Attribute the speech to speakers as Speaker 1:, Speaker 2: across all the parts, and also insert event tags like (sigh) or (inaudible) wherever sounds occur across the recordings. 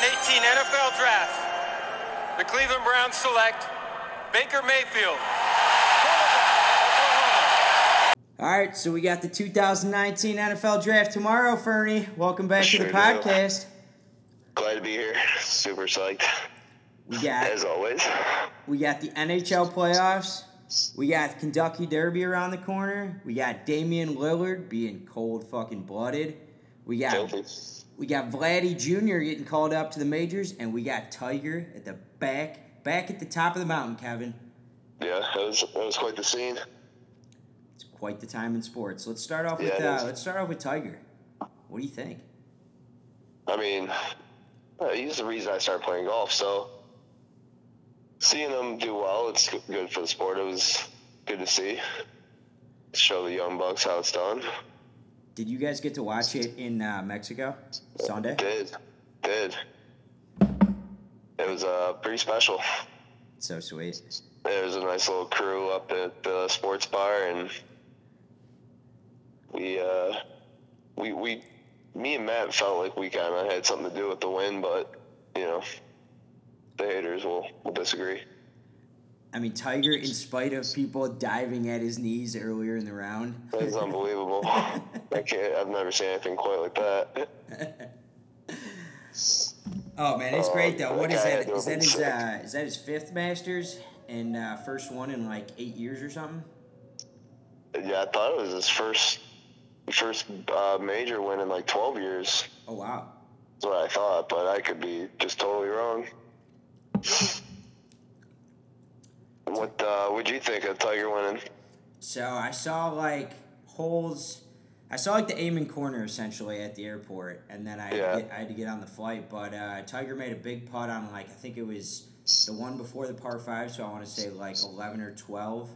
Speaker 1: 2018 NFL Draft. The Cleveland Browns select Baker Mayfield.
Speaker 2: All right, so we got the 2019 NFL Draft tomorrow, Fernie. Welcome back
Speaker 3: Sure
Speaker 2: to the
Speaker 3: do.
Speaker 2: podcast.
Speaker 3: Glad to be here. Super psyched.
Speaker 2: We got
Speaker 3: As always.
Speaker 2: we got the NHL playoffs. We got Kentucky Derby around the corner. We got Damian Lillard being cold fucking blooded. We got
Speaker 3: Filthy.
Speaker 2: We got Vladdy Jr. getting called up to the majors, and we got Tiger at the back back at the top of the mountain, Kevin.
Speaker 3: Yeah, it was it was quite the scene.
Speaker 2: It's quite the time in sports. Let's start off with
Speaker 3: Yeah, it
Speaker 2: uh, let's start off with Tiger. What do you think?
Speaker 3: I mean, uh, he's the reason I started playing golf. So seeing him do well, it's good for the sport. It was good to see. Show the young bucks how it's done.
Speaker 2: Did you guys get to watch it in uh, Mexico Sunday?
Speaker 3: Did, did. It was uh, pretty special.
Speaker 2: So sweet.
Speaker 3: There was a nice little crew up at the sports bar, and we, uh, we, we, me and Matt felt like we kind of had something to do with the win, but you know, the haters will, will disagree.
Speaker 2: I mean, Tiger, in spite of people diving at his knees earlier in the round.
Speaker 3: That's unbelievable. (laughs) I can't. I've never seen anything quite like that. (laughs)
Speaker 2: Oh man, it's great though.
Speaker 3: Oh,
Speaker 2: What is
Speaker 3: that?
Speaker 2: Is that his uh, is that his fifth Masters and uh, first one in like eight years or something?
Speaker 3: Yeah, I thought it was his first, first uh, major win in like 12 years.
Speaker 2: Oh wow.
Speaker 3: That's what I thought, but I could be just totally wrong. (laughs) What uh, would you think of Tiger winning?
Speaker 2: So I saw like holes. I saw like the Amen Corner essentially at the airport, and then I had,
Speaker 3: Yeah.
Speaker 2: to, get, I had to get on the flight. But uh, Tiger made a big putt on like I think it was the one before the par five, so I want to say like eleven or twelve.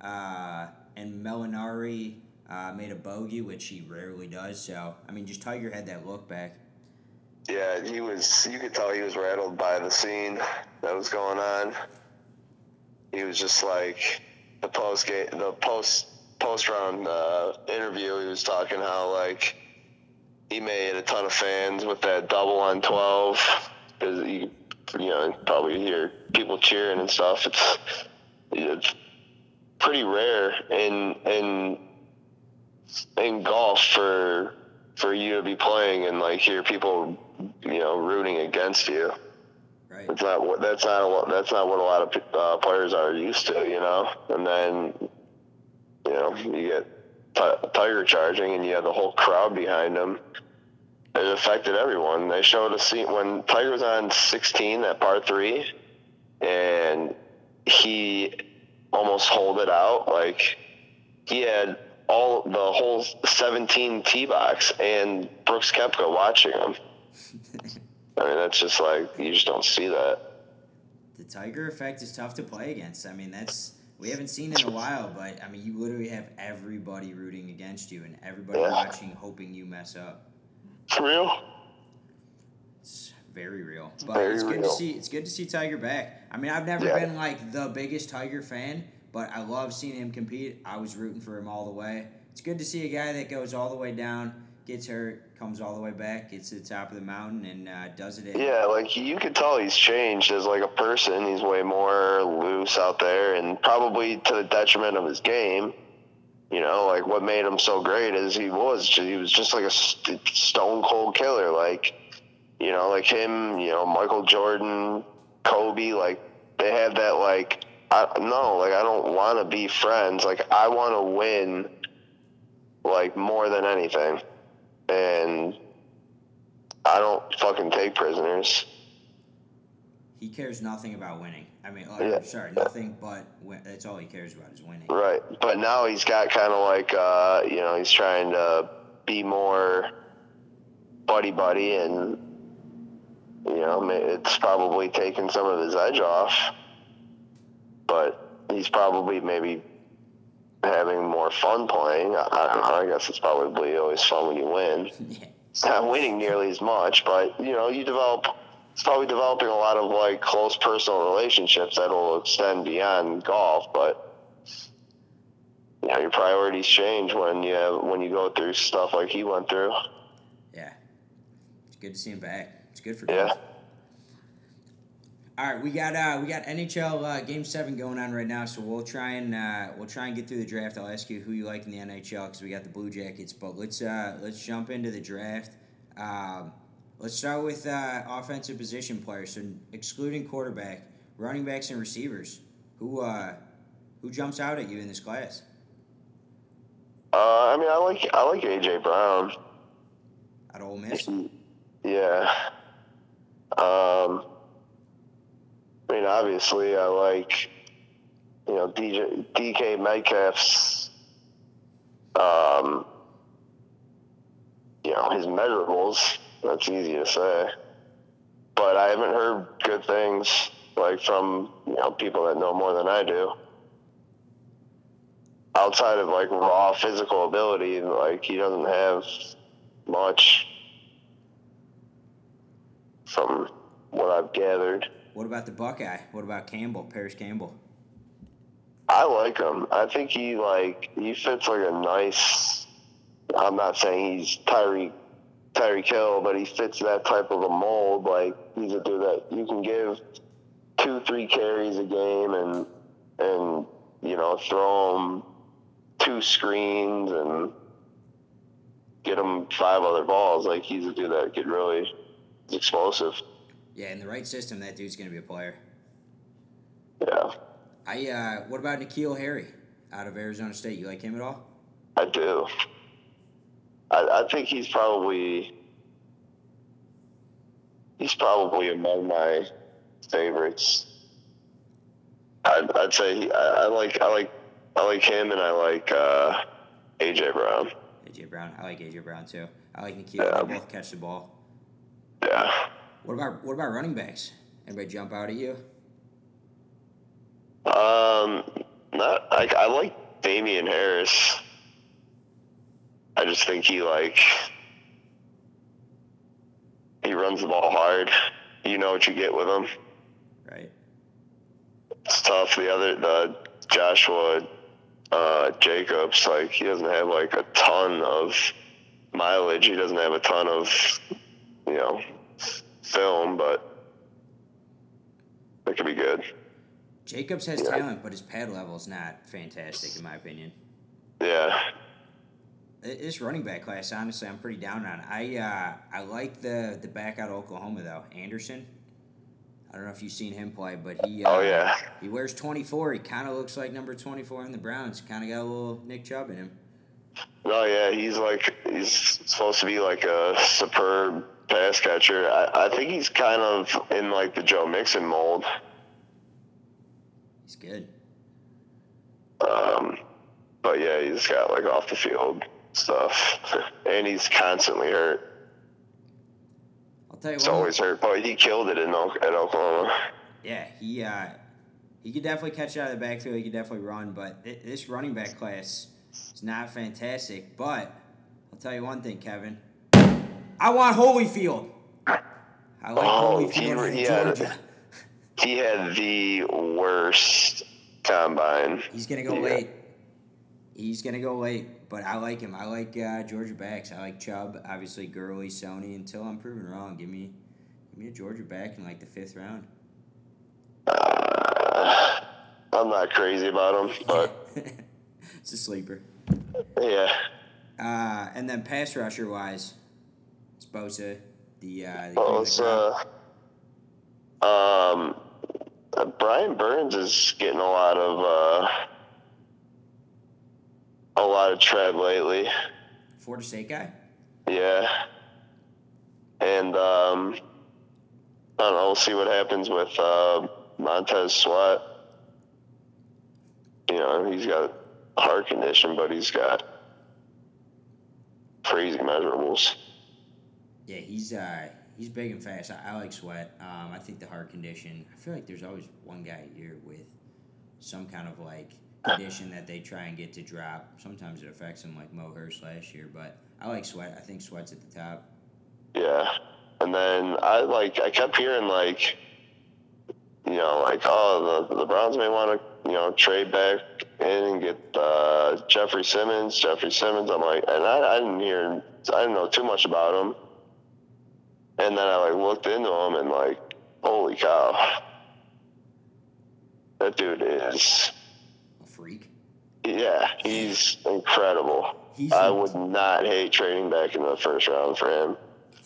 Speaker 2: Uh, and Molinari uh, made a bogey, which he rarely does. So I mean, just Tiger had that look back.
Speaker 3: Yeah, he was. You could tell he was rattled by the scene that was going on. He was just like the post game, the post post round uh, interview. He was talking how like he made a ton of fans with that double on twelve. Because you, you know, probably hear people cheering and stuff. It's it's pretty rare in in in golf for for you to be playing and like hear people you know rooting against you.
Speaker 2: Right.
Speaker 3: It's not what that's not a, that's not what a lot of uh, players are used to, you know. And then you know you get Ti- Tiger charging and you have the whole crowd behind him. It affected everyone. They showed a scene when Tiger was on 16 at par three, and he almost holed it out. Like he had all the whole 17 tee box and Brooks Koepka watching him. (laughs) I mean, that's just like you just don't see that.
Speaker 2: The Tiger effect is tough to play against. I mean, that's we haven't seen in a while, but I mean, you literally have everybody rooting against you and everybody
Speaker 3: Yeah.
Speaker 2: watching, hoping you mess up.
Speaker 3: For real?
Speaker 2: It's very real. But
Speaker 3: Very
Speaker 2: it's good to see. It's good to see Tiger back. I mean, I've never
Speaker 3: Yeah.
Speaker 2: been like the biggest Tiger fan, but I love seeing him compete. I was rooting for him all the way. It's good to see a guy that goes all the way down, gets hurt, comes all the way back, gets to the top of the mountain, and uh, does it.
Speaker 3: Yeah, like you could tell he's changed as like a person. He's way more loose out there, and probably to the detriment of his game. You know, like what made him so great is he was he was just like a st- stone cold killer. Like, you know, like him. You know, Michael Jordan, Kobe. Like they had that like. I no, like I don't want to be friends. Like I want to win. Like more than anything, and I don't fucking take prisoners.
Speaker 2: He cares nothing about winning. I mean, uh,
Speaker 3: Yeah.
Speaker 2: sorry, nothing but win- that's all he cares about is winning.
Speaker 3: Right. But now he's got kind of like, uh, you know, he's trying to be more buddy buddy and, you know, it's probably taken some of his edge off. But he's probably maybe having more fun playing. I, I don't know. I guess it's probably always fun when you win. (laughs)
Speaker 2: yeah.
Speaker 3: It's not winning nearly as much, but you know, you develop. It's probably developing a lot of like close personal relationships that'll extend beyond golf. But you know, your priorities change when you have, when you go through stuff like he went through.
Speaker 2: Yeah. It's good to see him back. It's good for
Speaker 3: Yeah.
Speaker 2: golf. All right, we got uh, we got NHL uh, Game Seven going on right now, so we'll try and uh, we'll try and get through the draft. I'll ask you who you like in the NHL because we got the Blue Jackets, but let's uh, let's jump into the draft. Um, let's start with uh, offensive position players. So excluding quarterback, running backs and receivers. Who uh, who jumps out at you in this class?
Speaker 3: Uh, I mean, I like I like AJ Brown.
Speaker 2: At Ole Miss.
Speaker 3: Yeah. Um. I mean, obviously, I like you know DJ DK Metcalf's um you know his measurables. That's easy to say, but I haven't heard good things like from you know people that know more than I do. Outside of like raw physical ability, like he doesn't have much from what I've gathered.
Speaker 2: What about the Buckeye? What about Campbell, Parris Campbell?
Speaker 3: I like him. I think he like he fits like a nice. I'm not saying he's Tyree Tyreek Hill, but he fits that type of a mold. Like he's a dude that you can give two, three carries a game, and and you know throw him two screens and get him five other balls. Like he's a dude that could really explosive.
Speaker 2: Yeah, in the right system, that dude's gonna be a player.
Speaker 3: Yeah,
Speaker 2: I uh, what about N'Keal Harry out of Arizona State? You like him at all?
Speaker 3: I do. I, I think he's probably he's probably among my favorites. I'd, I'd say he, I, I like I like I like him and I like uh, AJ Brown.
Speaker 2: AJ Brown. I like AJ Brown too. I like N'Keal.
Speaker 3: Yeah.
Speaker 2: They both catch the ball.
Speaker 3: Yeah.
Speaker 2: What about what about running backs? Anybody jump out at you?
Speaker 3: Um, not I, I like Damien Harris. I just think he like he runs the ball hard. You know what you get with him.
Speaker 2: Right.
Speaker 3: It's tough. The other the Joshua uh, Jacobs, like he doesn't have like a ton of mileage. He doesn't have a ton of you know film, but it could be good.
Speaker 2: Jacobs has
Speaker 3: Yeah.
Speaker 2: talent, but his pad level is not fantastic in my opinion.
Speaker 3: Yeah.
Speaker 2: Th- This running back class, honestly, I'm pretty down on. I uh, I like the the back out of Oklahoma though, Anderson. I don't know if you've seen him play, but he. Uh,
Speaker 3: Oh yeah.
Speaker 2: He wears 24. He kind of looks like number 24 in the Browns. Kind of got a little Nick Chubb in him.
Speaker 3: No, yeah, he's like he's supposed to be like a superb pass catcher. I, I think he's kind of in like the Joe Mixon mold.
Speaker 2: He's good.
Speaker 3: Um, but yeah, he's got like off the field stuff, (laughs) and he's constantly hurt.
Speaker 2: I'll tell you
Speaker 3: He's
Speaker 2: what.
Speaker 3: always hurt, but he killed it in at Oklahoma.
Speaker 2: Yeah, he uh, he could definitely catch it out of the backfield. He could definitely run, but thi- this running back class is not fantastic. But I'll tell you one thing, Kevin. I want Holyfield. I like
Speaker 3: Oh,
Speaker 2: Holyfield
Speaker 3: he-
Speaker 2: from
Speaker 3: yeah.
Speaker 2: Georgia. (laughs)
Speaker 3: He had the worst combine.
Speaker 2: He's gonna go
Speaker 3: Yeah.
Speaker 2: late. He's gonna go late, but I like him. I like uh, Georgia backs. I like Chubb, obviously Gurley, Sony. Until I'm proven wrong, give me, give me a Georgia back in like the fifth round.
Speaker 3: Uh, (sighs) I'm not crazy about him, (laughs) but
Speaker 2: it's a sleeper.
Speaker 3: yeah.
Speaker 2: Uh, and then pass rusher wise, it's Bosa, the uh, the king
Speaker 3: Well,
Speaker 2: of
Speaker 3: it's
Speaker 2: the ground.
Speaker 3: uh, um, uh, Brian Burns is getting a lot of uh, a lot of tread lately.
Speaker 2: Florida State guy.
Speaker 3: Yeah, and um, I don't know. We'll see what happens with uh, Montez Sweat. You know, he's got heart condition, but he's got crazy measurables.
Speaker 2: Yeah, he's uh, he's big and fast. I, I like Sweat. Um, I think the heart condition. I feel like there's always one guy a year with some kind of like condition that they try and get to drop. Sometimes it affects him, like Mo Hurst last year. But I like Sweat. I think Sweat's at the top.
Speaker 3: Yeah. And then I like I kept hearing like you know, like oh the the Browns may want to, you know, trade back in and get uh, Jeffrey Simmons, Jeffrey Simmons. I'm like and I, I didn't hear I didn't know too much about him. And then I like looked into him and like holy cow. That dude is
Speaker 2: A freak.
Speaker 3: yeah, he's incredible.
Speaker 2: He's
Speaker 3: I would not hate trading back into the first round for him.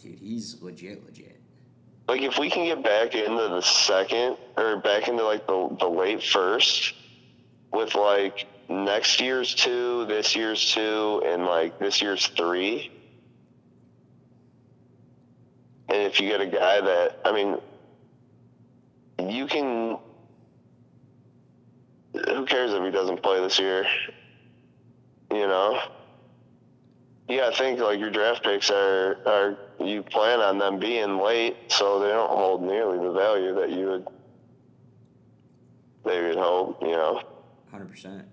Speaker 2: Dude, he's legit, legit.
Speaker 3: Like if we can get back into the second or back into like the the late first with like next year's two, this year's two, and like this year's three. And if you get a guy that I mean you can who cares if he doesn't play this year? You know? Yeah, gotta think like your draft picks are are you plan on them being late so they don't hold nearly the value that you would they would hope, you know.
Speaker 2: Hundred percent.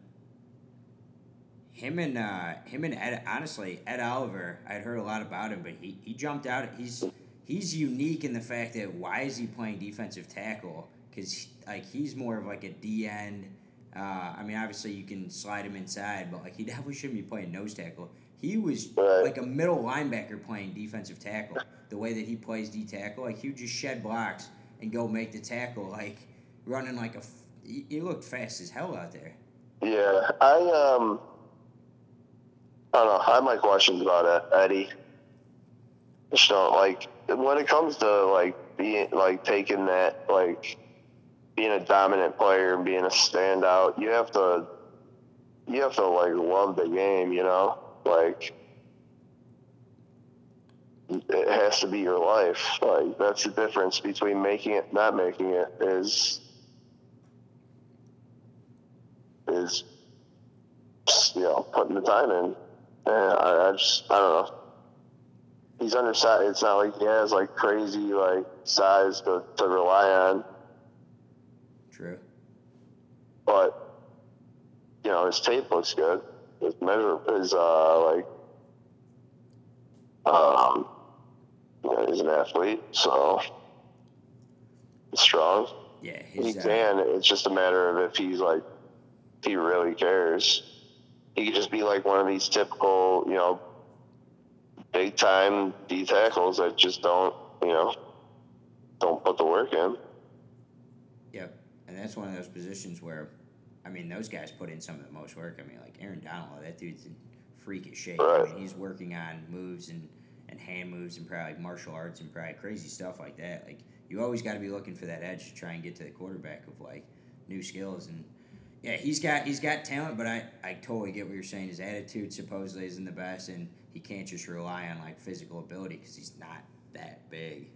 Speaker 2: Him and uh, him and Ed, honestly, Ed Oliver. I'd heard a lot about him, but he, he jumped out. He's he's unique in the fact that why is he playing defensive tackle? Because like he's more of like a D end. Uh, I mean, obviously you can slide him inside, but like he (laughs) definitely shouldn't be playing nose tackle. He was
Speaker 3: Right.
Speaker 2: like a middle linebacker playing defensive tackle. The way that he plays D tackle, like he would just shed blocks and go make the tackle, like running like a. f- He, looked fast as hell out there.
Speaker 3: Yeah. I um I don't know, I have my questions about Eddie. Just don't like when it comes to like being like taking that like being a dominant player and being a standout, you have to you have to like love the game, you know? Like it has to be your life. Like that's the difference between making it, not making it. Is is you know putting the time in. And I, I just I don't know. He's undersized. It's not like he has like crazy like size to, to rely on,
Speaker 2: True.
Speaker 3: but you know his tape looks good. His measure is uh like um you know, he's an athlete, so he's strong.
Speaker 2: Yeah,
Speaker 3: He
Speaker 2: uh,
Speaker 3: can. It's just a matter of if he's like, if he really cares. He could just be like one of these typical, you know, big time D tackles that just don't, you know, don't put the work in.
Speaker 2: Yep, and that's one of those positions where, I mean, those guys put in some of the most work. I mean, like Aaron Donald, that dude's in freakish shape. I mean, he's working on moves and, and hand moves and probably martial arts and probably crazy stuff like that. Like you always got to be looking for that edge to try and get to the quarterback of like new skills and. Yeah, he's got he's got talent, but I, I totally get what you're saying. His attitude supposedly isn't the best, and he can't just rely on like physical ability because he's not that big.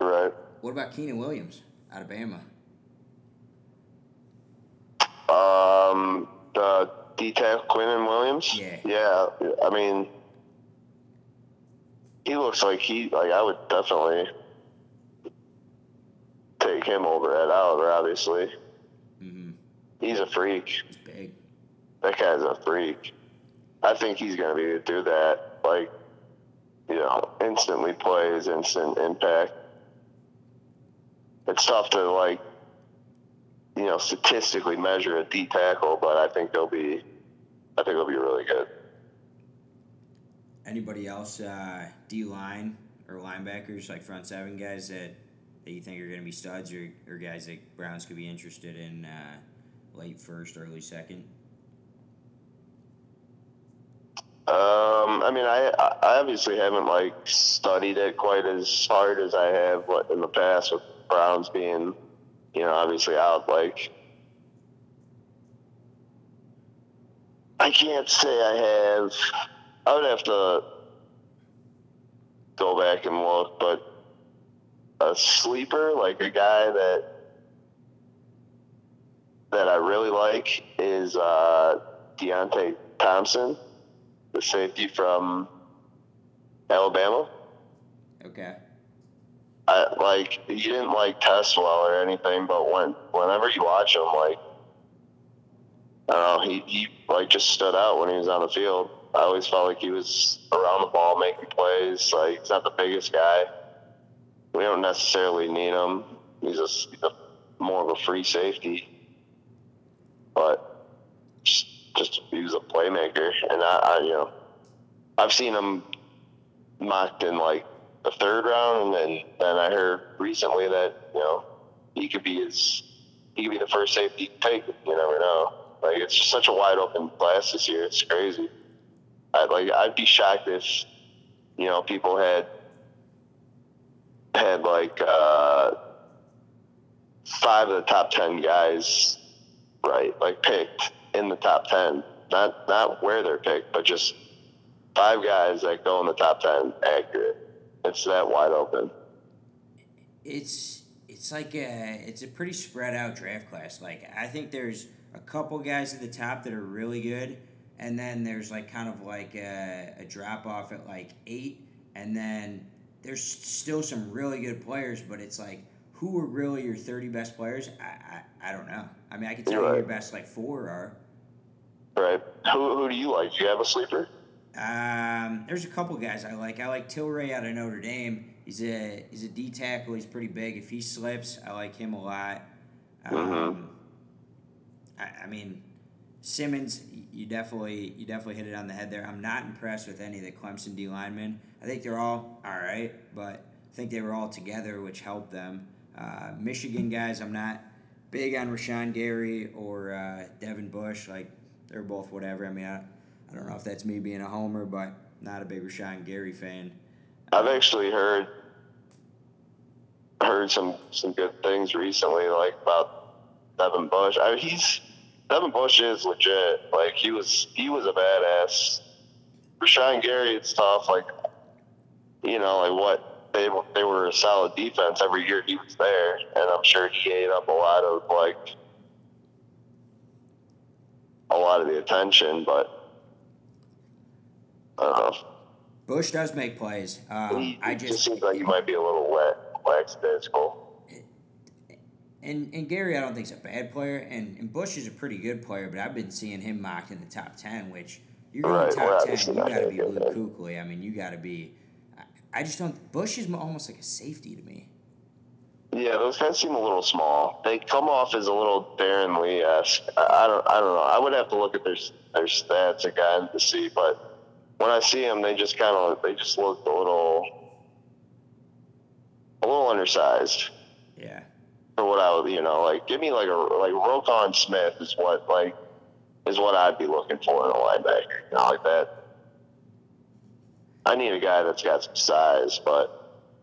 Speaker 3: Right.
Speaker 2: What about Keenan Williams out of Bama?
Speaker 3: Um, the D tackle Quinnen Williams.
Speaker 2: Yeah.
Speaker 3: Yeah. I mean, he looks like he like I would definitely take him over Ed Oliver. Obviously,
Speaker 2: Mm-hmm.
Speaker 3: he's a freak.
Speaker 2: He's big.
Speaker 3: that guy's a freak. I think he's going to be able to do that. Like, you know, instantly plays, instant impact. It's tough to like, you know, statistically measure a D tackle, but I think they'll be, I think they'll be really good.
Speaker 2: Anybody else uh, D line or linebackers like front seven guys that, that you think are going to be studs or, or guys that Browns could be interested in uh, late first, early second?
Speaker 3: Um, I mean, I, I obviously haven't like studied it quite as hard as I have what in the past with Browns being, you know, obviously out. Like, I can't say I have. I would have to go back and look, but a sleeper, like a guy that that I really like, is uh, Deionte Thompson the safety from Alabama.
Speaker 2: Okay.
Speaker 3: I like he didn't like test well or anything, but when whenever you watch him, like I don't know, he, he like just stood out when he was on the field. I always felt like he was around the ball making plays. Like he's not the biggest guy. We don't necessarily need him. He's a, he's a more of a free safety, but just just he was a playmaker, and I, I you know I've seen him mocked in like the third round, and then then I heard recently that you know he could be as he could be the first safety take. You never know. Like it's just such a wide open class this year. It's crazy. I'd like I'd be shocked if you know people had had like uh, five of the top ten guys right, like picked in the top ten. Not not where they're picked, but just five guys that go in the top ten accurate. It's that wide open.
Speaker 2: It's it's like a it's a pretty spread out draft class. Like I think there's a couple guys at the top that are really good, and then there's like kind of like a, a drop off at like eight, and then there's still some really good players, but it's like who are really your thirty best players? I I, I don't know. I mean, I can tell you
Speaker 3: Right.
Speaker 2: your best like four are.
Speaker 3: Right. Who who do you like? Do you have a sleeper?
Speaker 2: Um, there's a couple guys I like. I like Tillery out of Notre Dame. He's a he's a D tackle. He's pretty big. If he slips, I like him a lot. Um, I, I mean, Simmons, you definitely you definitely hit it on the head there. I'm not impressed with any of the Clemson D linemen. I think they're all all right, but I think they were all together, which helped them. Uh, Michigan guys, I'm not big on Rashan Gary or uh, Devin Bush. Like they're both whatever. I mean, I, I don't know if that's me being a homer, but not a big Rashan Gary fan.
Speaker 3: I've actually heard heard some some good things recently, like about Devin Bush. I mean, he's Devin Bush is legit. Like he was he was a badass. Rashan Gary, it's tough. Like you know, like what they they were a solid defense every year he was there, and I'm sure he ate up a lot of like a lot of the attention. But I don't know.
Speaker 2: Bush does make plays. Um,
Speaker 3: He,
Speaker 2: I
Speaker 3: just
Speaker 2: just
Speaker 3: seems like he might be a little wet, lackadaisical.
Speaker 2: And and Gary, I don't think is a bad player, and, and Bush is a pretty good player, but I've been seeing him mocked in the top ten, which you're
Speaker 3: Right,
Speaker 2: top
Speaker 3: well,
Speaker 2: ten, you got to be Luke
Speaker 3: that.
Speaker 2: Kuechly. I mean, you got to be. I, I just don't. Bush is almost like a safety to me.
Speaker 3: Yeah, those guys seem a little small. They come off as a little Darron Lee esque. I don't, I don't know. I would have to look at their their stats again to see, but when I see them, they just kind of they just look a little a little undersized
Speaker 2: Yeah,
Speaker 3: for what I would, you know, like give me like a like Roquan Smith is what like is what I'd be looking for in a linebacker, not like that. I need a guy that's got some size, but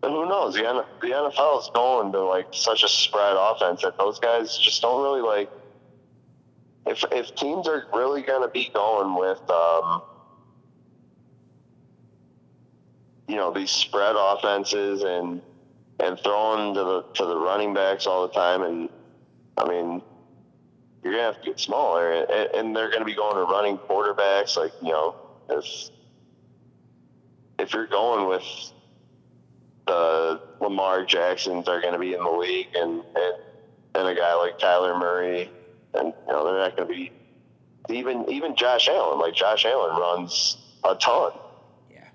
Speaker 3: who knows? The, N- the NFL is going to like such a spread offense that those guys just don't really like. If if teams are really going to be going with, um, you know, these spread offenses and and throwing to the to the running backs all the time, and I mean, you're gonna have to get smaller, and, and they're gonna be going to running quarterbacks. Like you know, if if you're going with the Lamar Jacksons are going to be in the league, and, and and a guy like Kyler Murray, and you know they're not going to be even even Josh Allen. Like Josh Allen runs a ton.
Speaker 2: yeah.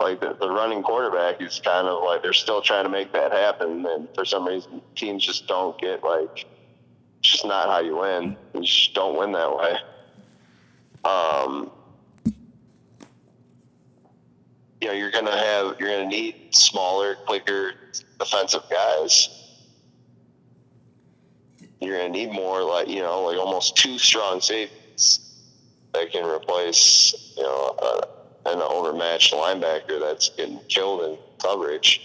Speaker 3: Like the, the running quarterback is kind of like they're still trying to make that happen, and for some reason teams just don't get like it's just not how you win. You just don't win that way. Um, you know, you're gonna have you're gonna need smaller, quicker defensive guys. You're gonna need more like you know, like almost two strong safeties that can replace you know uh, an overmatched linebacker that's getting killed in coverage.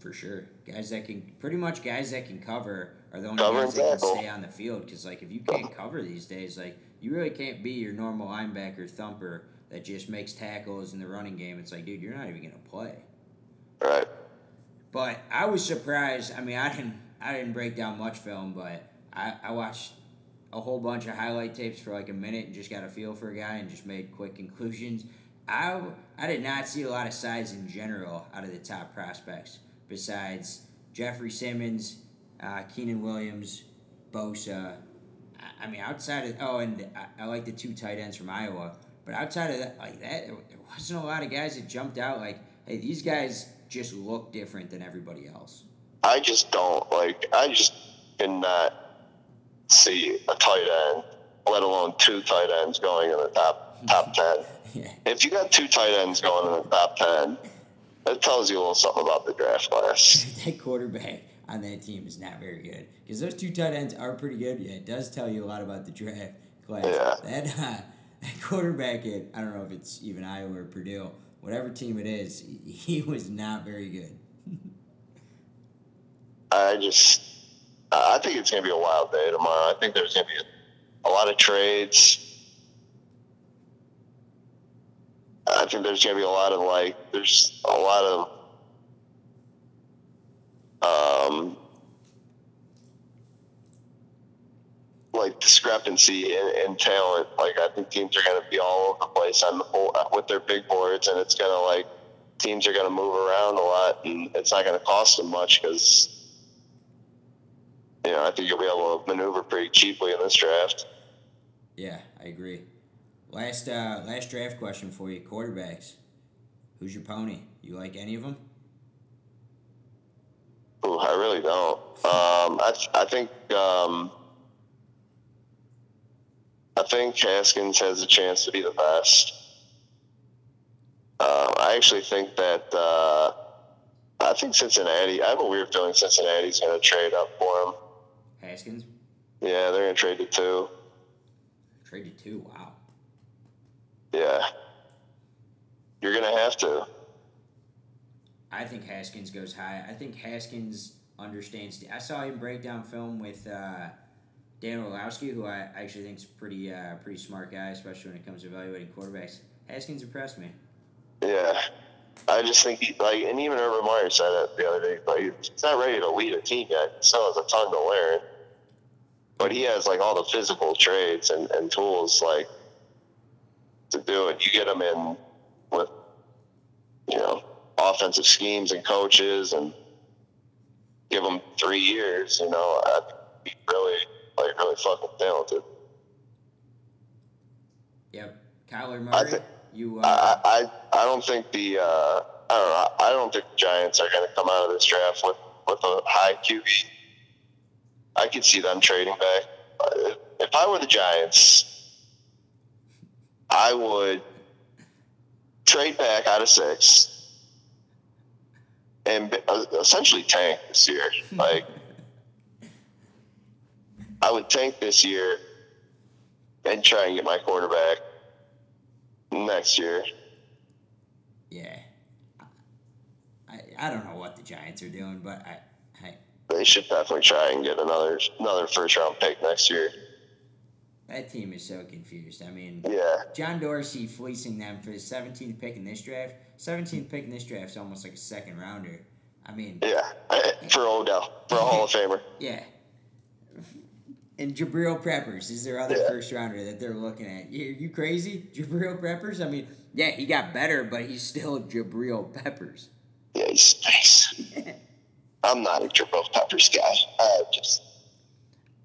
Speaker 2: For sure, guys that can pretty much guys that can cover are the only
Speaker 3: Cover
Speaker 2: guys that can stay on the field. Because like if you can't cover these days, like you really can't be your normal linebacker thumper that just makes tackles in the running game. It's like, dude, you're not even gonna play.
Speaker 3: Right.
Speaker 2: But I was surprised. I mean, I didn't I didn't break down much film, but I, I watched a whole bunch of highlight tapes for like a minute and just got a feel for a guy and just made quick conclusions. I, I did not see a lot of size in general out of the top prospects besides Jeffrey Simmons, uh, Keenan Williams, Bosa. I, I mean, outside of oh, and I, I like the two tight ends from Iowa. But outside of that, like that, there wasn't a lot of guys that jumped out. Like, hey, these guys just look different than everybody else.
Speaker 3: I just don't like. I just cannot see a tight end, let alone two tight ends going in the top top (laughs) ten.
Speaker 2: Yeah.
Speaker 3: If you got two tight ends going in the top ten, that tells you a little something about the draft class. (laughs)
Speaker 2: that quarterback. on that team is not very good because those two tight ends are pretty good. Yeah, it does tell you a lot about the draft class.
Speaker 3: Yeah.
Speaker 2: That, (laughs) uh, (laughs) quarterback at I don't know if it's even Iowa or Purdue, whatever team it is, he, (laughs) he was not very good. (laughs)
Speaker 3: I just, I think it's going to be a wild day tomorrow. I think there's going to be a, a lot of trades. I think there's going to be a lot of like, there's a lot of, um, like discrepancy in, in talent. Like I think teams are going to be all over the place on the board, with their big boards, and it's going to like teams are going to move around a lot, and it's not going to cost them much because you know I think you'll be able to maneuver pretty cheaply in this draft.
Speaker 2: Yeah, I agree. Last uh, last draft question for you: quarterbacks. Who's your pony? You like any of them?
Speaker 3: Ooh, I really don't. Um, I I think um, I think Haskins has a chance to be the best. Uh, I actually think that uh, I think Cincinnati. I have a weird feeling Cincinnati's going to trade up for him.
Speaker 2: Haskins
Speaker 3: Yeah, they're going to trade it too.
Speaker 2: traded two. Wow.
Speaker 3: Yeah, you're going to have to.
Speaker 2: I think Haskins goes high. I think Haskins understands. I saw him break down film with uh, Dan Orlovsky, who I actually think is pretty uh, pretty smart guy, especially when it comes to evaluating quarterbacks. Haskins impressed me.
Speaker 3: Yeah. I just think he, like, and even Urban Meyer said it the other day. Like, he's not ready to lead a team yet. Still has a ton to learn, but he has like all the physical traits and, and tools like to do it. You get him in with, you know, offensive schemes and coaches, and give him three years. You know, I'd be really really fucking talented.
Speaker 2: Yep. Kyler
Speaker 3: I
Speaker 2: Murray.
Speaker 3: think-
Speaker 2: you. Uh,
Speaker 3: I, I I don't think the uh, I don't know. I don't think the Giants are going to come out of this draft with with a high QB. I could see them trading back. If I were the Giants, I would trade back out of six and uh, essentially tank this year. (laughs) Like I would tank this year and try and get my quarterback next year.
Speaker 2: yeah. I, I don't know what the Giants are doing, but I, I
Speaker 3: They should definitely try and get another another first round pick next year.
Speaker 2: that team is so confused. I mean,
Speaker 3: Yeah,
Speaker 2: John Dorsey fleecing them for his 17th pick in this draft. 17th pick in this draft is almost like a second rounder. I mean,
Speaker 3: yeah. (laughs) For Odell, for a Hall of Famer.
Speaker 2: yeah. And Jabril Peppers is their other
Speaker 3: Yeah.
Speaker 2: first rounder that they're looking at. You, you crazy? Jabril Peppers? I mean, yeah, he got better, but he's still Jabril Peppers.
Speaker 3: Yeah, he's nice. (laughs) I'm not a Jabril Peppers guy. I just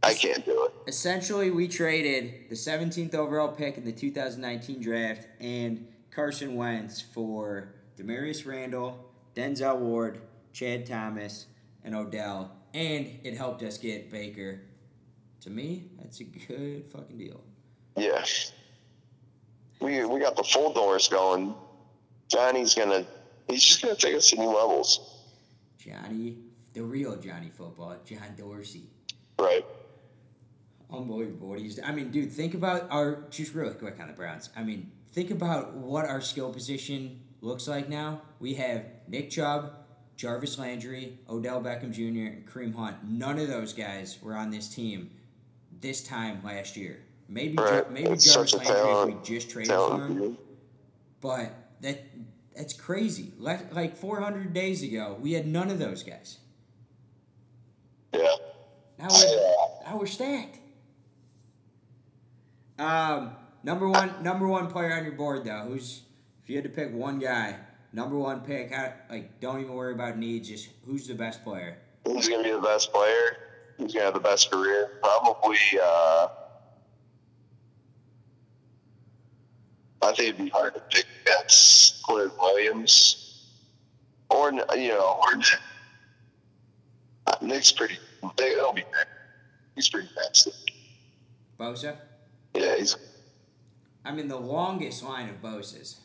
Speaker 3: I can't do it.
Speaker 2: Essentially, we traded the 17th overall pick in the 2019 draft and Carson Wentz for Damarious Randall, Denzel Ward, Chad Thomas, and Odell, and it helped us get Baker. To me, that's a good fucking deal.
Speaker 3: Yeah. We we got the full doors going. Johnny's gonna he's just gonna take us to new levels.
Speaker 2: Johnny, the real Johnny football, John Dorsey.
Speaker 3: Right.
Speaker 2: Unbelievable what he's. I mean, dude, think about our just really quick on the Browns. I mean, think about what our skill position looks like now. We have Nick Chubb, Jarvis Landry, Odell Beckham Jr., and Kareem Hunt. None of those guys were on this team this time last year. Maybe
Speaker 3: Right.
Speaker 2: maybe
Speaker 3: It's
Speaker 2: Jarvis Landry if we just traded for him, but that that's crazy. Le- Like 400 days ago, we had none of those guys.
Speaker 3: Yeah.
Speaker 2: Now we're, now we're stacked. Um, number one, number one player on your board though. Who's if you had to pick one guy, number one pick? How, like, don't even worry about needs. Just who's the best player?
Speaker 3: Who's gonna be the best player? Who's gonna have the best career? Probably uh I think it'd be hard to pick against Clint Williams. Or you know, or Nick. (laughs) Uh, Nick's pretty they, it'll be Nick. He's pretty fast.
Speaker 2: Bosa.
Speaker 3: Yeah, he's
Speaker 2: I mean, the longest line of Bosa's.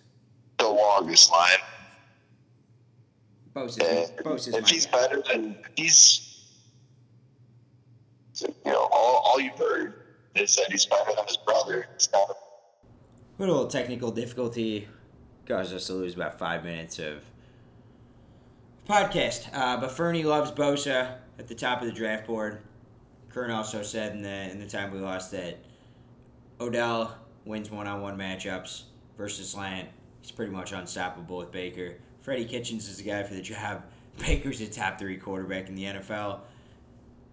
Speaker 3: the longest line.
Speaker 2: Bosa's,
Speaker 3: And
Speaker 2: Bosa's
Speaker 3: if he's
Speaker 2: guy.
Speaker 3: better than if know, all you've heard is that he's better than his brother. So,
Speaker 2: A little technical difficulty caused us to lose about five minutes of podcast. Uh, but Fernie loves Bosa at the top of the draft board. Kern also said in the in the time we lost that Odell wins one on one matchups versus Lant. He's pretty much unstoppable with Baker. Freddie Kitchens is the guy for the job. (laughs) Baker's a top three quarterback in the NFL.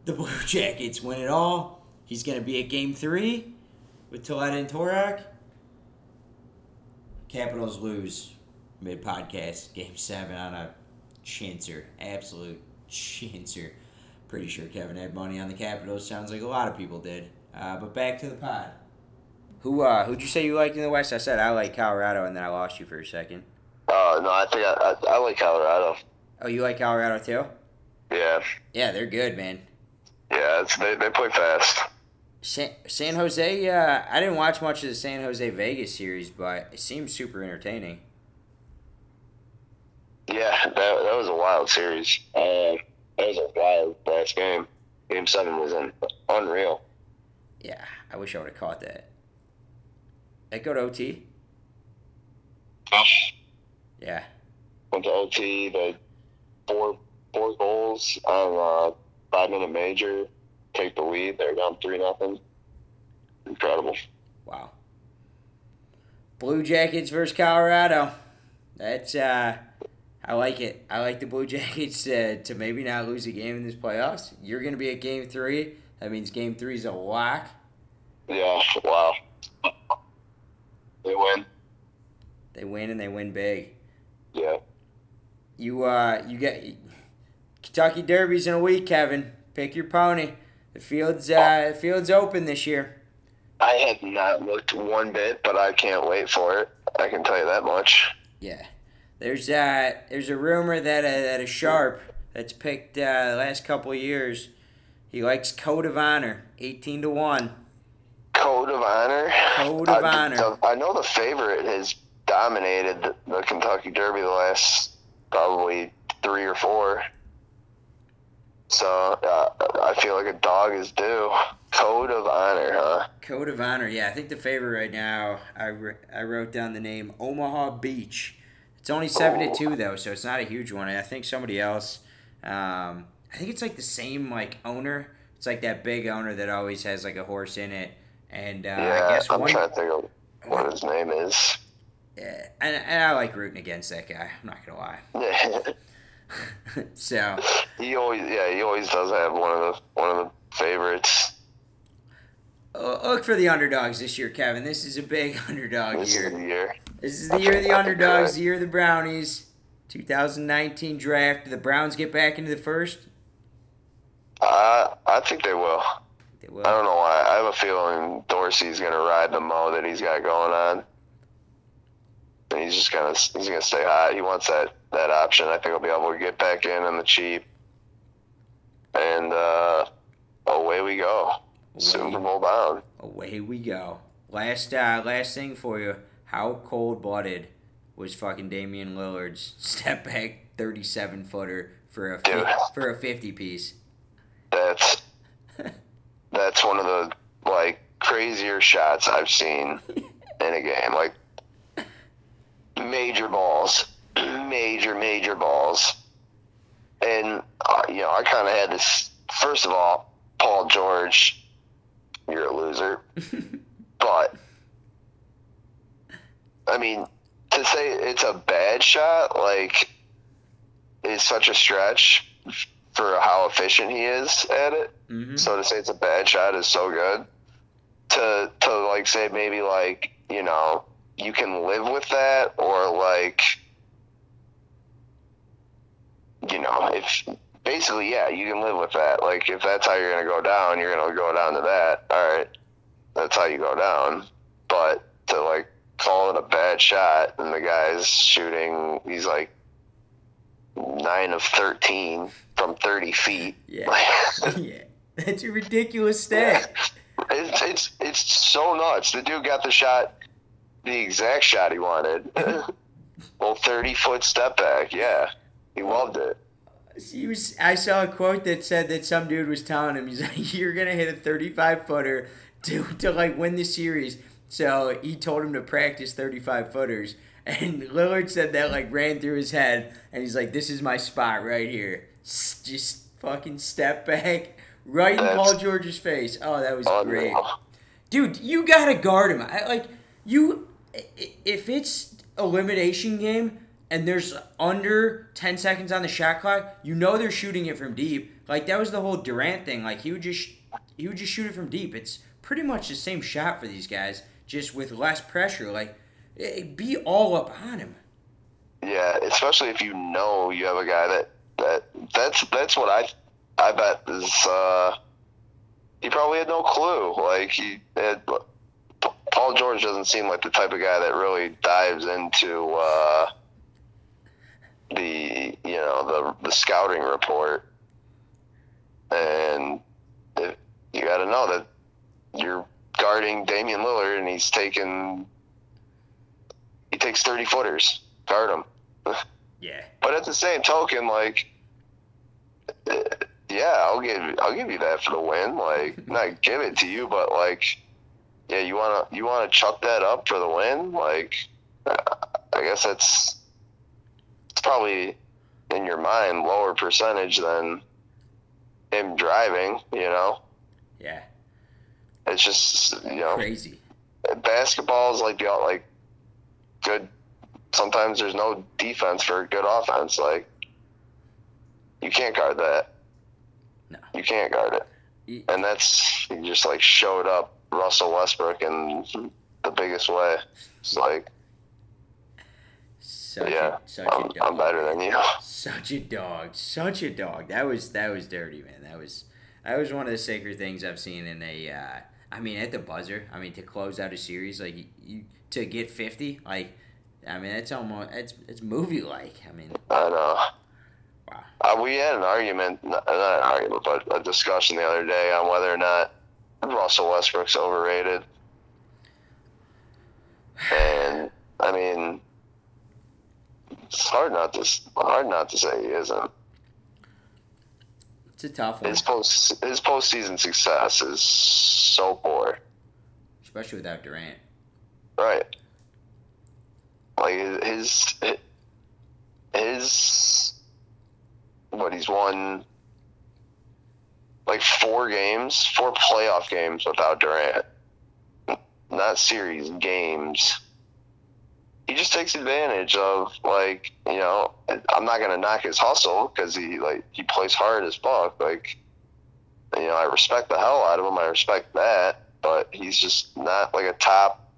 Speaker 2: The Blue (laughs) Jackets win it all. He's going to be at game three with Taletta and Torak. Capitals lose mid podcast, game seven on a chancer. Absolute chancer. Pretty sure Kevin had money on the Capitals. Sounds like a lot of people did. Uh, but back to the pod. Who uh who'd you say you liked in the West? I said I like Colorado, and then I lost you for a second.
Speaker 3: uh, no, I think I, I, I like Colorado.
Speaker 2: Oh, you like Colorado too?
Speaker 3: Yeah,
Speaker 2: Yeah, they're good, man.
Speaker 3: Yeah, it's, they they play fast.
Speaker 2: San, San Jose, uh, I didn't watch much of the San Jose Vegas series, but it seems super entertaining.
Speaker 3: Yeah, that that was a wild series. Uh, that was a wild last game. Game seven was un- unreal.
Speaker 2: Yeah, I wish I would have caught that. That go to OT? Yeah.
Speaker 3: Went to OT. The four four goals on uh, five minute major. Take the lead. They're down three nothing. Incredible.
Speaker 2: Wow. Blue Jackets versus Colorado. That's uh I like it. I like the Blue (laughs) Jackets uh, to maybe not lose a game in this playoffs. You're gonna be at game three. That means game three is a lock.
Speaker 3: Yeah. Wow. They win.
Speaker 2: They win and they win big.
Speaker 3: Yeah.
Speaker 2: You uh you get Kentucky Derby's in a week, Kevin. Pick your pony. The field's uh the field's open this year.
Speaker 3: I have not looked one bit, but I can't wait for it. I can tell you that much.
Speaker 2: Yeah. There's uh there's a rumor that uh, that a sharp that's picked uh, the last couple of years. He likes Code of Honor, eighteen to one.
Speaker 3: Code of Honor.
Speaker 2: Code of
Speaker 3: I,
Speaker 2: Honor.
Speaker 3: the- I know the favorite has dominated the Kentucky Derby the last probably three or four. So uh, I feel like a dog is due. Code of Honor, huh?
Speaker 2: Code of Honor, yeah. I think the favorite right now. I, wr- I wrote down the name Omaha Beach. It's only seven to two though, so it's not a huge one. And I think somebody else. Um, I think it's like the same like owner. It's like that big owner that always has like a horse in it. And uh,
Speaker 3: yeah,
Speaker 2: I guess
Speaker 3: I'm
Speaker 2: one.
Speaker 3: trying to think of what his name is.
Speaker 2: Yeah, and, and I like rooting against that guy. I'm not gonna lie. (laughs) (laughs) so
Speaker 3: he always, yeah, he always does have one of the one of the favorites.
Speaker 2: uh, look for the underdogs this year, Kevin. This is a big (laughs) underdog
Speaker 3: This is
Speaker 2: year.
Speaker 3: the year.
Speaker 2: This is the year of the underdogs, the year of the Brownies. 2019 draft. Do the Browns get back into the first?
Speaker 3: Uh, I think they will.
Speaker 2: They will.
Speaker 3: I don't know why. I have a feeling Dorsey's gonna ride the mo that he's got going on. And he's just gonna he's gonna stay hot. He wants that that option. I think he'll be able to get back in on the cheap. And uh, away we go. Super Bowl bound.
Speaker 2: Away we go. Last uh, last thing for you. How cold blooded was fucking Damian Lillard's (laughs) step back 37 footer for a
Speaker 3: Dude.
Speaker 2: for a 50 piece?
Speaker 3: That's (laughs) that's one of the like crazier shots I've seen in a game. Like major balls, (clears throat) major major balls, and uh, you know I kind of had this. First of all, Paul George, you're a loser, (laughs) but I mean to say it's a bad shot like is such a stretch for how efficient he is at it.
Speaker 2: hmm
Speaker 3: So to say it's a bad shot is so good. To to like say maybe like you know you can live with that or like you know if basically yeah you can live with that like if that's how you're gonna go down you're gonna go down to that all right that's how you go down but to like call it a bad shot and the guy's shooting he's like nine of 13 from 30 feet (laughs)
Speaker 2: Yeah. (laughs) yeah. That's a ridiculous stat. (laughs)
Speaker 3: It's, it's it's so nuts. The dude got the shot, the exact shot he wanted. (laughs) well, thirty foot step back. Yeah, he loved it.
Speaker 2: He was. I saw a quote that said that some dude was telling him, he's like, (laughs) "You're gonna hit a 35 footer to to like win the series." So he told him to practice 35 footers, and (laughs) Lillard said that like ran through his head, and he's like, "This is my spot right here." Just fucking step back, right in Paul George's face. Oh, that was great, dude. You gotta guard him. I, like you, if it's elimination game and there's under 10 seconds on the shot clock, you know they're shooting it from deep. Like that was the whole Durant thing. Like he would just he would just shoot it from deep. It's pretty much the same shot for these guys, just with less pressure. Like be all up on him.
Speaker 3: Yeah, especially if you know you have a guy that that that's that's what I I bet is uh he probably had no clue. Like he had, Paul George doesn't seem like the type of guy that really dives into uh the you know the the scouting report and it, you got to know that you're guarding Damian Lillard and he's taking he takes 30 footers guard him (laughs)
Speaker 2: Yeah.
Speaker 3: but at the same token, like, eh, yeah, I'll give I'll give you that for the win. Like, (laughs) not give it to you, but like, yeah, you wanna you wanna chuck that up for the win. Like, I guess that's it's probably in your mind lower percentage than him driving. You know,
Speaker 2: Yeah.
Speaker 3: it's just you know
Speaker 2: Crazy.
Speaker 3: basketball is like the like good. Sometimes there's no defense for good offense. Like you can't guard that.
Speaker 2: No.
Speaker 3: You can't guard it, and that's he just like showed up Russell Westbrook in the biggest way. It's like
Speaker 2: Such
Speaker 3: yeah,
Speaker 2: a such a
Speaker 3: I'm,
Speaker 2: dog.
Speaker 3: I'm better than you. (laughs)
Speaker 2: Such a dog, such a dog. That was that was dirty, man. That was that was one of the sacred things I've seen in a. Uh, I mean, at the buzzer. I mean, to close out a series, like you, you to get fifty, like I mean, it's almost it's it's movie like. I mean,
Speaker 3: I know.
Speaker 2: Wow.
Speaker 3: Uh, we had an argument, not not an argument, but a discussion the other day on whether or not Russell Westbrook's overrated. And I mean, it's hard not to hard not to say he isn't.
Speaker 2: it's a tough one,
Speaker 3: His post his postseason success is so poor,
Speaker 2: especially without Durant.
Speaker 3: right? Like his his what he's won like four games, four playoff games without Durant. Not series, games. He just takes advantage of like, you know, I'm not gonna knock his hustle because he like he plays hard as fuck. Like, you know, I respect the hell out of him. I respect that, but he's just not like a top,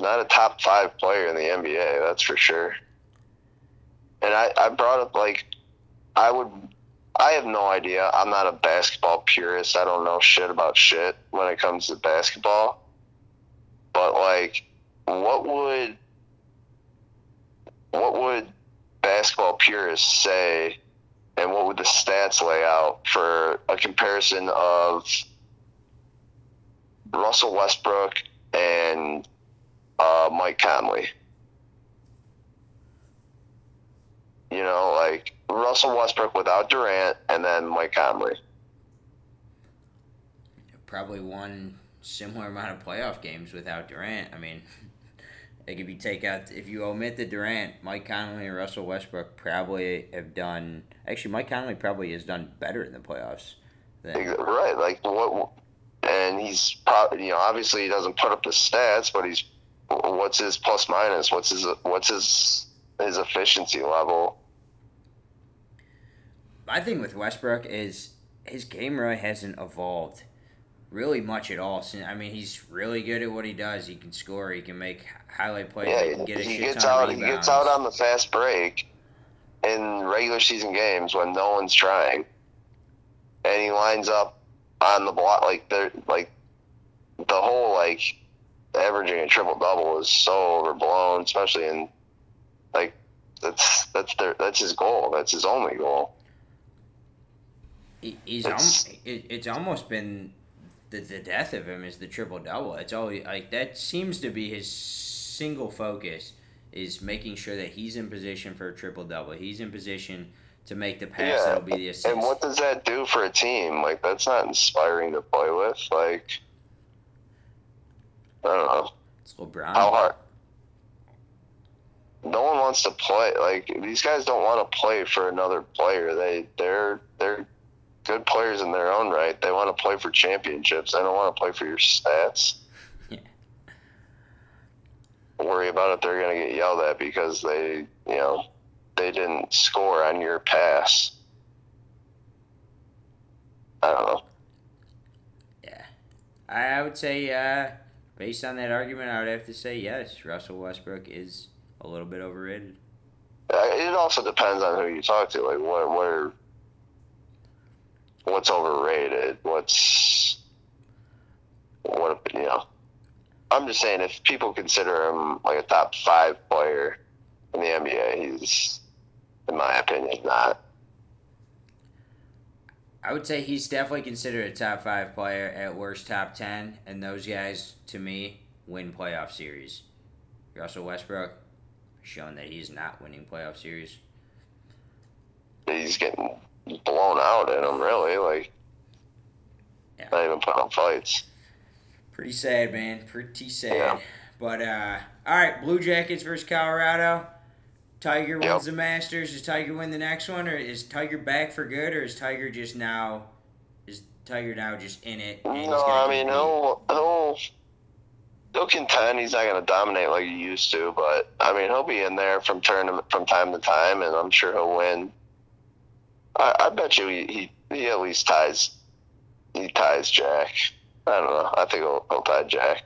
Speaker 3: not a top five player in the NBA. That's for sure. And I, I brought up like, I would I have no idea. I'm not a basketball purist. I don't know shit about shit when it comes to basketball. But like, what would what would basketball purists say, and what would the stats lay out for a comparison of Russell Westbrook and uh, Mike Conley? You know, like Russell Westbrook without Durant, and then Mike Conley.
Speaker 2: Probably won similar amount of playoff games without Durant. I mean, like if you take out if you omit the Durant, Mike Conley and Russell Westbrook probably have done. Actually, Mike Conley probably has done better in the playoffs. Than,
Speaker 3: Right, like what? And he's probably, you know, obviously he doesn't put up the stats, but he's what's his plus minus? What's his what's his his efficiency level?
Speaker 2: My thing with Westbrook is his game really hasn't evolved really much at all. Since I mean, he's really good at what he does. He can score. He can make highlight plays. he can
Speaker 3: Yeah,
Speaker 2: get a
Speaker 3: he gets out. He gets out on the fast break in regular season games when no one's trying, and he lines up on the block like they're like the whole like averaging a triple double is so overblown, especially in like that's that's their that's his goal. That's his only goal.
Speaker 2: He- he's
Speaker 3: It's-
Speaker 2: al- it, it's almost been the, the death of him is the triple double. It's always like that seems to be his single focus is making sure that he's in position for a triple double. He's in position to make the pass
Speaker 3: Yeah,
Speaker 2: that'll be the assist.
Speaker 3: And what does that do for a team? Like that's not inspiring to play with. Like I don't know
Speaker 2: it's LeBron.
Speaker 3: how hard. No one wants to play. Like these guys don't want to play for another player. They they're they're good players in their own right. They want to play for championships. They don't want to play for your stats. (laughs)
Speaker 2: Yeah.
Speaker 3: Worry about if they're gonna get yelled at because they you know they didn't score on your pass. I don't know.
Speaker 2: Yeah, I, I would say uh, based on that argument, I would have to say yes. Russell Westbrook is a little bit overrated.
Speaker 3: Uh, It also depends on who you talk to. Like what what are, what's overrated? What's what you know? I'm just saying if people consider him like a top five player in the NBA, he's in my opinion not.
Speaker 2: I would say he's definitely considered a top five player, at worst top ten, and those guys to me win playoff series. Russell Westbrook shown that he's not winning playoff series.
Speaker 3: He's getting blown out in him really. Like
Speaker 2: Yeah.
Speaker 3: not even putting up fights.
Speaker 2: Pretty sad, man. Pretty sad.
Speaker 3: Yeah.
Speaker 2: But uh, all right, Blue Jackets versus Colorado. Tiger wins
Speaker 3: Yep.
Speaker 2: the Masters. Does Tiger win the next one, or is Tiger back for good, or is Tiger just now? Is Tiger now just in it?
Speaker 3: No,
Speaker 2: gonna
Speaker 3: I mean he'll he'll he'll contend. He's not going to dominate like he used to, but I mean he'll be in there from turn from time to time, and I'm sure he'll win. I, I bet you he, he he at least ties he ties Jack. I don't know. I think he'll, he'll tie Jack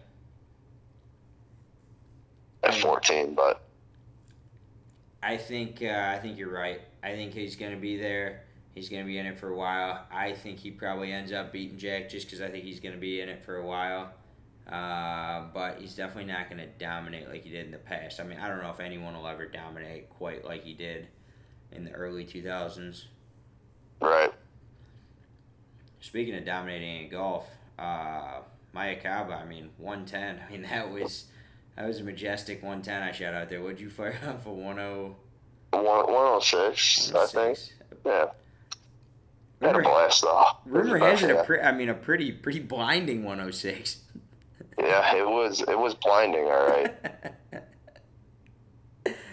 Speaker 3: at 14, but
Speaker 2: I think uh, I think you're right. I think he's gonna be there. He's gonna be in it for a while. I think he probably ends up beating Jack just because I think he's gonna be in it for a while. Uh, but he's definitely not gonna dominate like he did in the past. I mean, I don't know if anyone will ever dominate quite like he did in the early 2000s.
Speaker 3: Right.
Speaker 2: Speaking of dominating in golf, uh, Mayakoba, I mean, 110. I mean, that was that was a majestic 110 I shot out there. What'd you fire off for 10?
Speaker 3: One, 106, I think. Yeah. Had a
Speaker 2: Rumor,
Speaker 3: blast though.
Speaker 2: rumor has it a pre- I mean a pretty pretty blinding 106.
Speaker 3: Yeah, it was it was blinding. All right, (laughs)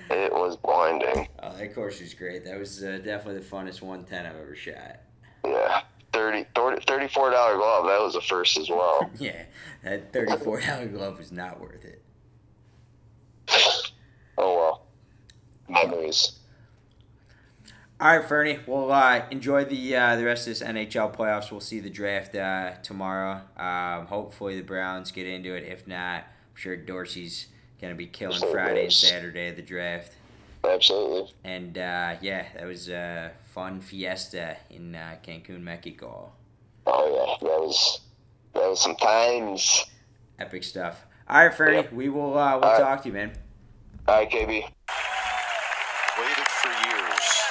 Speaker 3: it was blinding.
Speaker 2: oh, that course was great. That was uh, definitely the funnest 110 I've ever shot.
Speaker 3: Yeah, 30 34 dollar glove. That was a first as well. (laughs)
Speaker 2: yeah, that $34 glove was not worth it.
Speaker 3: Oh well, memories.
Speaker 2: All right, Fernie. Well, uh, enjoy the uh, the rest of this NHL playoffs. We'll see the draft uh, tomorrow. Um, hopefully, the Browns get into it. If not, I'm sure Dorsey's gonna be killing
Speaker 3: So
Speaker 2: Friday and. Saturday of the draft.
Speaker 3: Absolutely.
Speaker 2: And uh, yeah, that was a fun fiesta in uh, Cancun, Mexico.
Speaker 3: Oh yeah, that was that was some times.
Speaker 2: Epic stuff. All right, Fernie.
Speaker 3: Yep.
Speaker 2: We will uh, we'll
Speaker 3: All right.
Speaker 2: talk to you, man.
Speaker 3: All right, KB.
Speaker 4: Waited for years.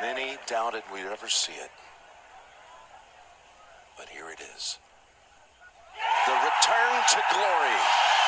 Speaker 4: Many doubted we'd ever see it. But here it is. The return to glory